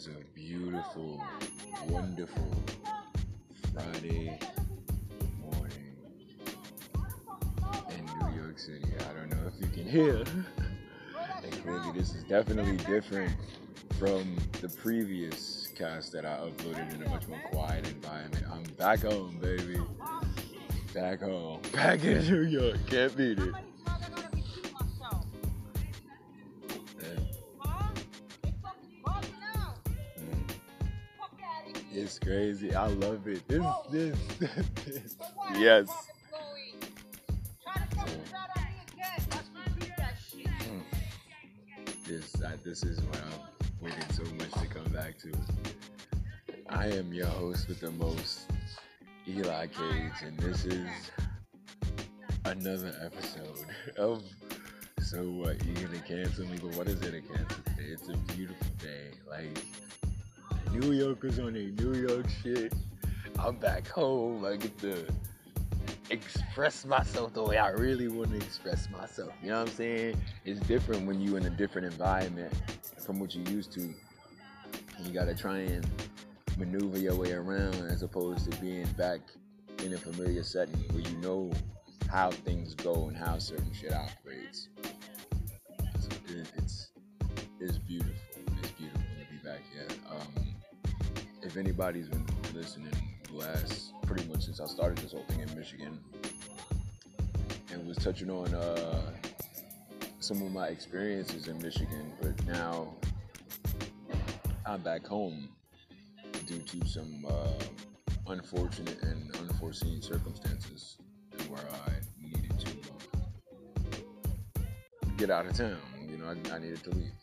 is a beautiful, wonderful Friday morning in New York City. I don't know if you can hear. and clearly, this is definitely different from the previous cast that I uploaded in a much more quiet environment. I'm back home, baby. Back home. Back in New York. Can't beat it. It's crazy. I love it. This, this, this. Yes. This, uh, this is what I'm waiting so much to come back to. I am your host with the most, Eli Cage, and this is another episode of So What? You're gonna cancel me? But what is it to cancel today? It's a beautiful day. Like New Yorkers on a New York shit. I'm back home. I get to express myself the way I really want to express myself. You know what I'm saying? It's different when you in a different environment from what you used to. You gotta try and maneuver your way around as opposed to being back in a familiar setting where you know how things go and how certain shit operates. If anybody's been listening last pretty much since I started this whole thing in Michigan and was touching on uh, some of my experiences in Michigan, but now I'm back home due to some uh, unfortunate and unforeseen circumstances where I needed to get out of town. You know, I, I needed to leave.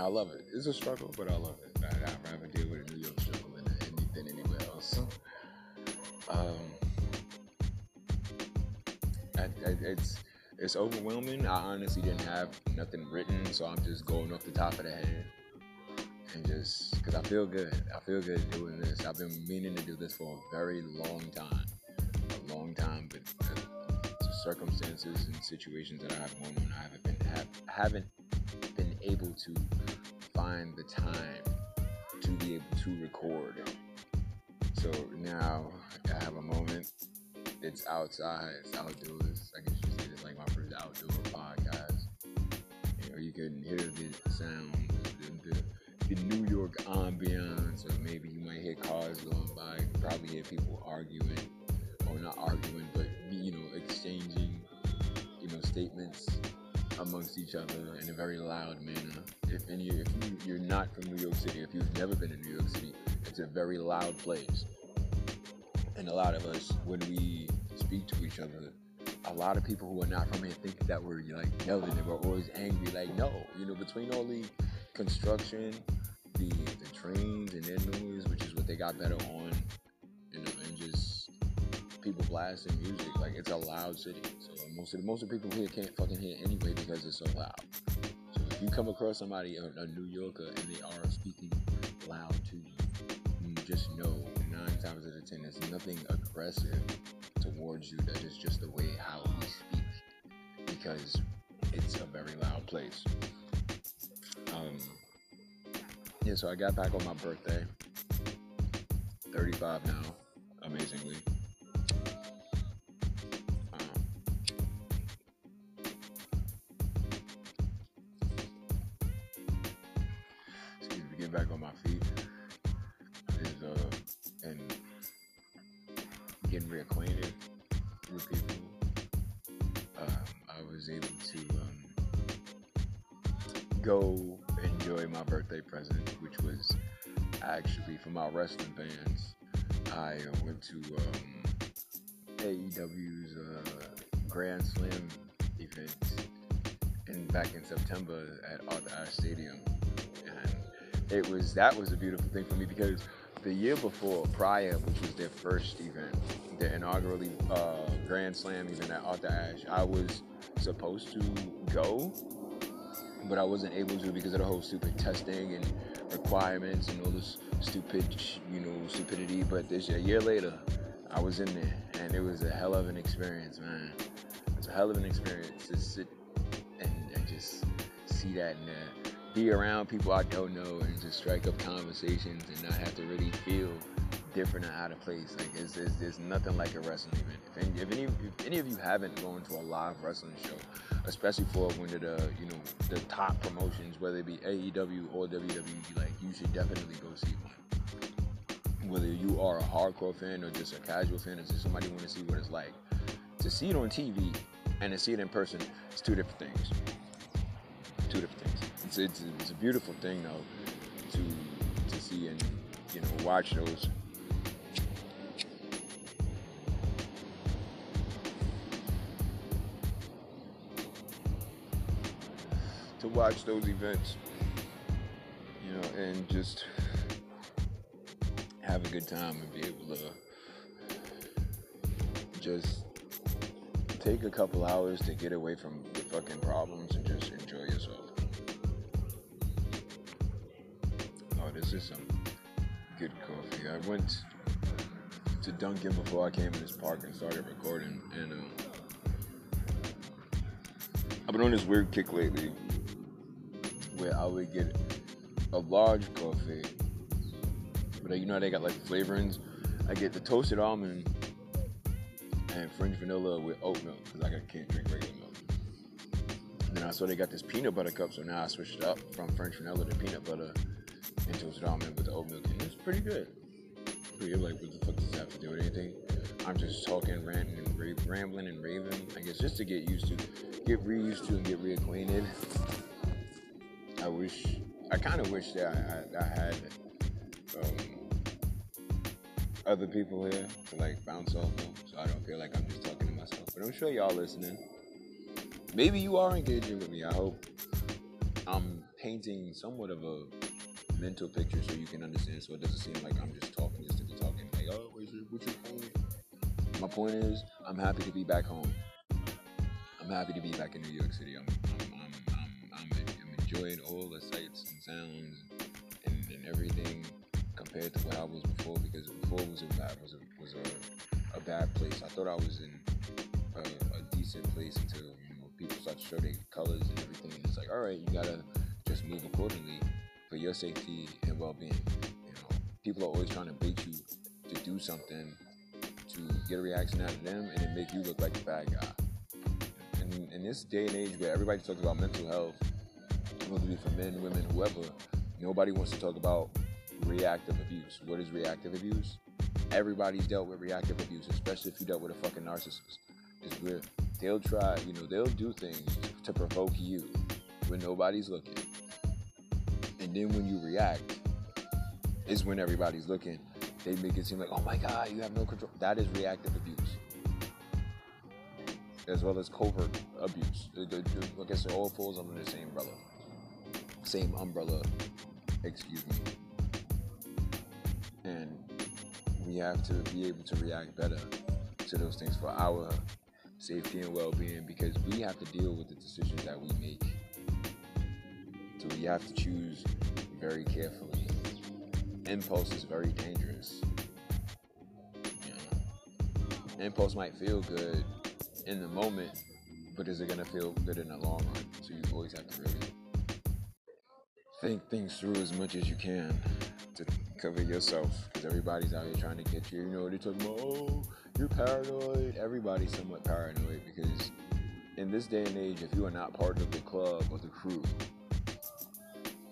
And I love it. It's a struggle, but I love it. I, I'd rather deal with a New York struggle than, than anywhere else. Um, I, I, it's it's overwhelming. I honestly didn't have nothing written, so I'm just going off the top of the head and just because I feel good. I feel good doing this. I've been meaning to do this for a very long time, a long time, but the circumstances and situations that I have going on, I haven't been have, haven't able to find the time to be able to record. So now I have a moment. It's outside. It's outdoors. I guess you say it's like my first outdoor podcast. You know, you can hear the sound, the, the, the New York ambiance, or maybe you might hear cars going by. Probably hear people arguing, or not arguing, but you know, exchanging, you know, statements amongst each other in a very loud manner. If any, if you, you're not from New York City, if you've never been in New York City, it's a very loud place. And a lot of us, when we speak to each other, a lot of people who are not from here think that we're like yelling and we're always angry. Like, no, you know, between all the construction, the the trains and their noise, which is what they got better on, people blasting music, like it's a loud city. So most of the most of the people here can't fucking hear anyway because it's so loud. So if you come across somebody, a, a New Yorker, and they are speaking loud to you, you just know nine times out of ten, there's nothing aggressive towards you. That is just the way how we speak because it's a very loud place. Um, yeah, so I got back on my birthday. 35 now, amazingly. Was able to um, go enjoy my birthday present, which was actually for my wrestling fans. I uh, went to um, AEW's uh, Grand Slam event in back in September at Arthur Ashe Stadium, and it was that was a beautiful thing for me because the year before, prior, which was their first event, their inaugural uh, Grand Slam event at Arthur Ashe, I was supposed to go, but I wasn't able to because of the whole stupid testing and requirements and all this stupid, you know, stupidity. But this a year later, I was in there, and it was a hell of an experience, man. It's a hell of an experience to sit and, and just see that and the be around people I don't know and just strike up conversations and not have to really feel different and out of place. Like it's, it's, there's nothing like a wrestling event. If any, if any, if any of you haven't gone to a live wrestling show, especially for one of the you know the top promotions, whether it be AEW or WWE, like you should definitely go see one. Whether you are a hardcore fan or just a casual fan or just somebody want to see what it's like, to see it on TV and to see it in person, it's two different things. Two different things. It's, it's, it's a beautiful thing though to to see and you know watch those watch those events, you know, and just have a good time and be able to just take a couple hours to get away from the fucking problems and just enjoy yourself. Oh, this is some good coffee. I went to Dunkin' before I came in this park and started recording, and uh, I've been on this weird kick lately where I would get a large coffee, but you know they got like flavorings. I get the toasted almond and French vanilla with oat milk because like I can't drink regular milk. And then I saw they got this peanut butter cup, so now I switched it up from French vanilla to peanut butter and toasted almond with the oat milk, and it's pretty good. Pretty good. Like, what the fuck does that have to do with anything? I'm just talking, ranting, and ra- rambling and raving. I guess just to get used to, get re-used to, and get reacquainted. I wish, I kind of wish that I, I, I had um, other people here to like bounce off of, so I don't feel like I'm just talking to myself. But I'm sure y'all listening. Maybe you are engaging with me. I hope I'm painting somewhat of a mental picture so you can understand, so it doesn't seem like I'm just talking just to be talking. Like, oh, what's your, what's your point? My point is, I'm happy to be back home. I'm happy to be back in New York City. I'm, Enjoying all the sights and sounds and, and everything compared to what I was before because before was a bad was a was a, a bad place. I thought I was in a, a decent place until you know people start to show their colors and everything. And it's like, all right, you gotta just move accordingly for your safety and well-being. You know, people are always trying to bait you to do something to get a reaction out of them and make you look like the bad guy. And in this day and age where everybody talks about mental health, whether it be for men, women, whoever, nobody wants to talk about reactive abuse. What is reactive abuse? Everybody's dealt with reactive abuse, especially if you dealt with a fucking narcissist. Is where they'll try, you know, they'll do things to provoke you when nobody's looking. And then when you react, is when everybody's looking. They make it seem like, oh my God, you have no control. That is reactive abuse. As well as covert abuse. I guess it all falls under the same umbrella. Same umbrella, excuse me. And we have to be able to react better to those things for our safety and well-being because we have to deal with the decisions that we make. So we have to choose very carefully. Impulse is very dangerous. Know, impulse might feel good in the moment, but is it gonna feel good in the long run? So you always have to really think things through as much as you can to cover yourself because everybody's out here trying to get you. You know, they're talking about, oh, you're paranoid. Everybody's somewhat paranoid because in this day and age, if you are not part of the club or the crew,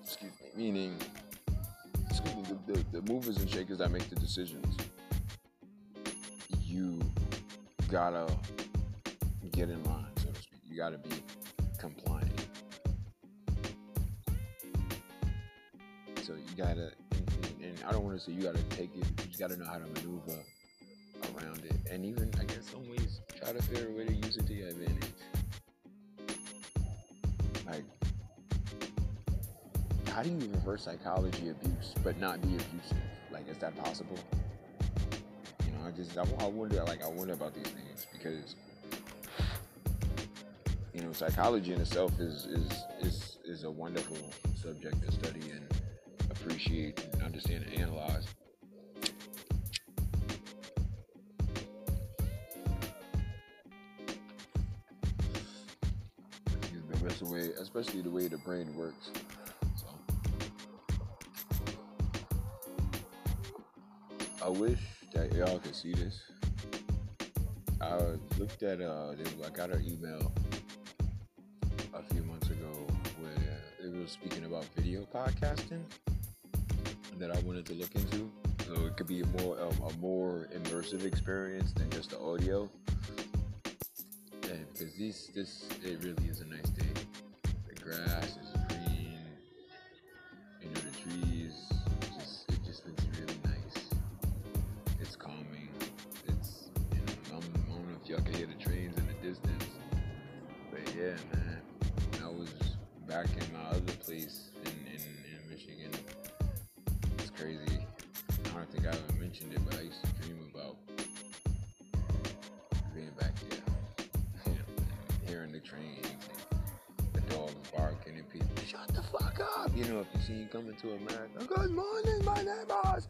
excuse me, meaning, excuse me, the, the, the movers and shakers that make the decisions, you gotta get in line, so to speak. You gotta be compliant. Gotta, and, and, I don't want to say you gotta take it. You just gotta know how to maneuver around it, and even I guess some ways try to figure a way to use it to your advantage. Like, how do you reverse psychology abuse but not be abusive? Like, is that possible? You know, I just I, I wonder like I wonder about these things because you know psychology in itself is is is is a wonderful subject to study and appreciate and understand and analyze. The rest of the way, especially the way the brain works. So, I wish that y'all could see this. I looked at uh, I got an email a few months ago where it was speaking about video podcasting that I wanted to look into. So it could be a more um, a more immersive experience than just the audio. And because this this it really is a nice day. The grass is shut the fuck up. You know, if you see you coming to America, good morning, my neighbors.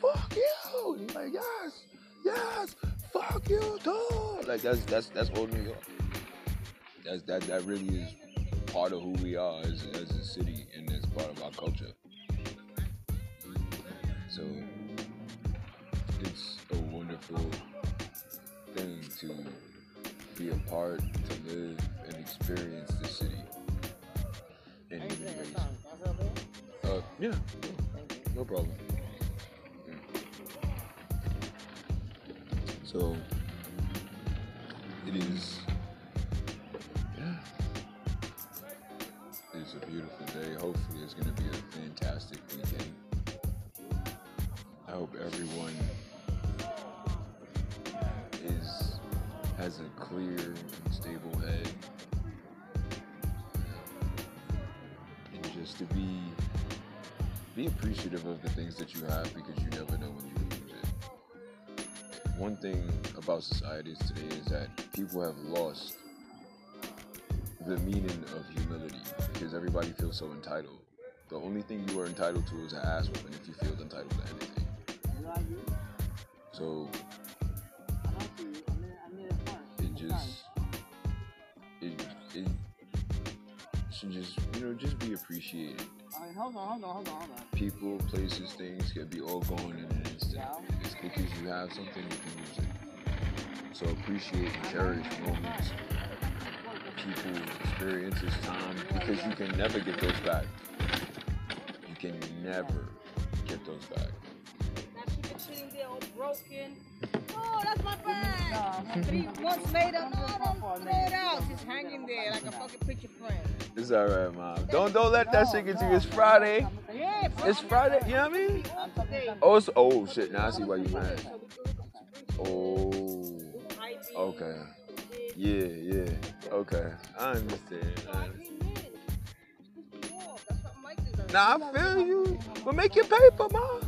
Fuck you. You're like, yes, yes, fuck you too. Like that's that's that's old New York. That's that that really is part of who we are as, as a city and as part of our culture. So it's a wonderful thing to be a part, to live and experience the city. Yeah, no problem. So it is. Yeah. It's a beautiful day. Hopefully, it's going to be a fantastic weekend. I hope everyone is has a clear and stable head, and just to be be appreciative of the things that you have because you never know when you lose it. One thing about societies today is that people have lost the meaning of humility because everybody feels so entitled. The only thing you are entitled to is an ass whooping if you feel entitled to anything. So it just it it should just you know just be appreciated. Right, hold on, hold on, hold on, hold on. People, places, things can be all gone in an instant. Yeah. It's because you have something you can use it. So appreciate and cherish moments, people, experiences, time, because you can never get those back. You can never get those back. Now she been sitting there all broken. Oh, that's my bag. Three months later, no, I'm don't throw it out. She's hanging there like a fucking picture frame. It's alright, mom. Don't don't let that No, sink into no, you. It's Friday. I'm- I'm- Yeah. It's Friday. You know what I mean? I'm talking something. Oh, it's, oh shit. Now I see why you mad. So we can look at the spring Oh. Okay. Yeah, yeah. Okay. I understand. So I I understand. came in. She pissed me off. That's what Mike does. Nah, I feel you. But make your paper, mom.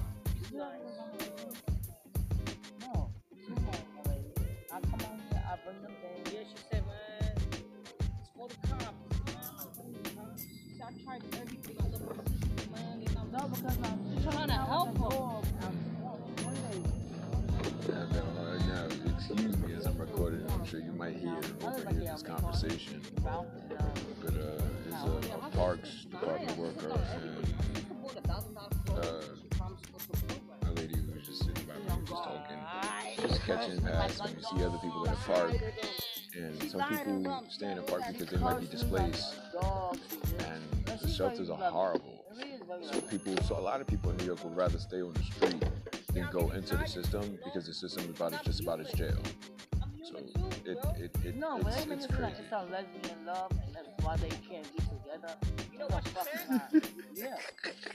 Come on here, I bring them. Yeah, she said, man, it's for the cops. She said, I tried everything. I looked at the system, man, and I'm No, because I'm trying to help her. Yeah, no, now, excuse me as I'm recording. I'm sure you might hear overhear this conversation. But uh, there's a, a parks department worker and catching past when you see other people in the park. And some people stay in the park because they might be displaced, and the shelters are horrible. So people, so a lot of people in New York would rather stay on the street than go into the system because the system is about just about as jail. So it it, it No, but it's, they it's make it like it's a lesbian love, and that's why they can't be together. You know what she Fuck said? that. Yeah.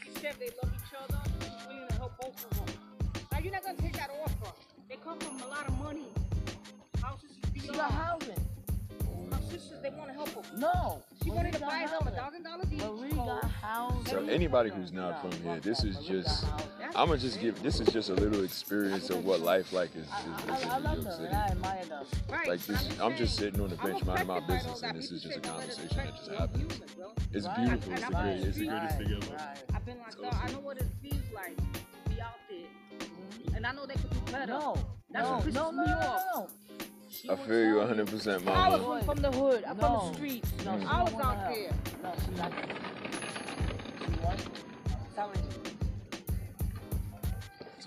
She said they love each other. She's willing to help both of them. Now you're not gonna take that offer. They come from a lot of money. Houses is She beyond. got housing. Her sisters, they want to help her. No. She Marie wanted to buy them a housing. thousand dollars each. Marie got housing. So anybody who's not from here, this is just I'm gonna just give this is just a little experience of what life like is, is, is in love New York. City. I admire them. Right, Like but this, I'm just sitting on the bench minding my business, and this is just a conversation that just "Well, happens. It's beautiful. It's I'm the on great. It's the street. greatest thing ever. I've been like. I know what it feels like I know they could do better. No. That's no, what pisses no, no, me no, off. no, no. She I feel you 100, percent I was from, from the hood. I'm from the streets. No, she I was out help. there. No, she not. She wants. I'm telling you.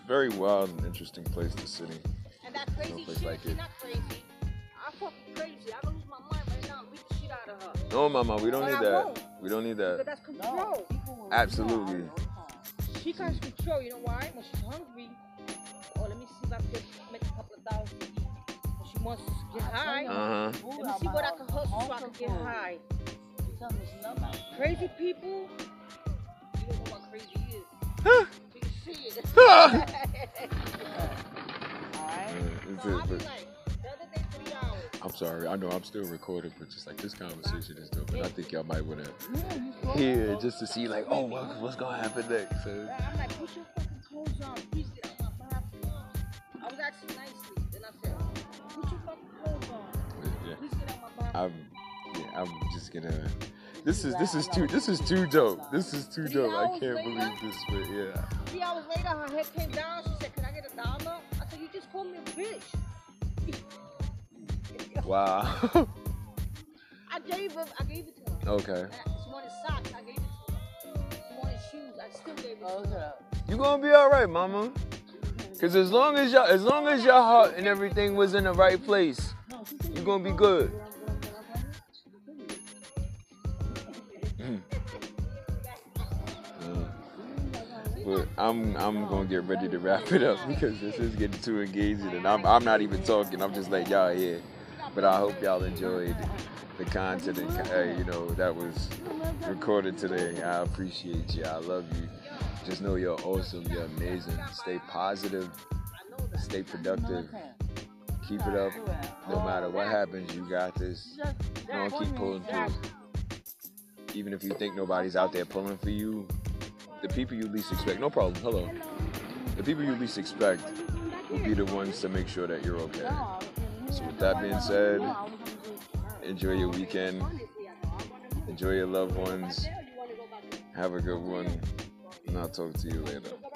very wild and interesting place, the city. And that crazy place shit, like she it. not crazy. I fucking crazy. I don't lose my mind right now and beat the shit out of her. No, mama, we don't But need I that. won't. We don't need But that. that's control. people will- Absolutely. Yeah, all the time. She can't control, you know why? When she's hungry, let me see if I can make a couple of thousand. When she wants to get high, I Uh huh. Food let me out see my what I house. can hustle so I Home can cooked get food. high. You tell me it's nothing like Crazy people, you don't know what crazy is. Huh. Till you see it. Alright? It's so I it, be but like, the other day, three hours. I'm sorry. I know I'm still recording, but just like this conversation is dope, and I think y'all might want to Yeah, you still hear just to see like, oh, what, what's gonna happen next. So, I'm like, put your fucking clothes on. Was asking nicely. Then I said, put your fucking clothes on. but, yeah. Please get out my bathroom. I'm yeah, I'm just gonna. This is this is too this is too dope. This is too dope. I can't later? believe this, but yeah. Three hours later, her head came down. She said, can I get a dollar? I said, you just called me a bitch. Wow. I gave her, I gave it to her. okay. I- she wanted socks, I gave it to her. She wanted shoes, I still gave it Oh, to her. You gonna be all right, mama. Cause as long as y'all, as long as your heart and everything was in the right place, you're gonna be good. But I'm I'm gonna get ready to wrap it up because this is getting too engaging and I'm I'm not even talking. I'm just letting y'all hear. But I hope y'all enjoyed the content and uh, you know that was recorded today. I appreciate you. I love you. Just know you're awesome. You're amazing. Stay positive. Stay productive. Keep it up. No matter what happens, you got this. Gonna keep pulling through. Even if you think nobody's out there pulling for you, the people you least expect, no problem. Hello. The people you least expect will be the ones to make sure that you're okay. So with that being said, enjoy your weekend. Enjoy your loved ones. Have a good one. And I'll talk to you later.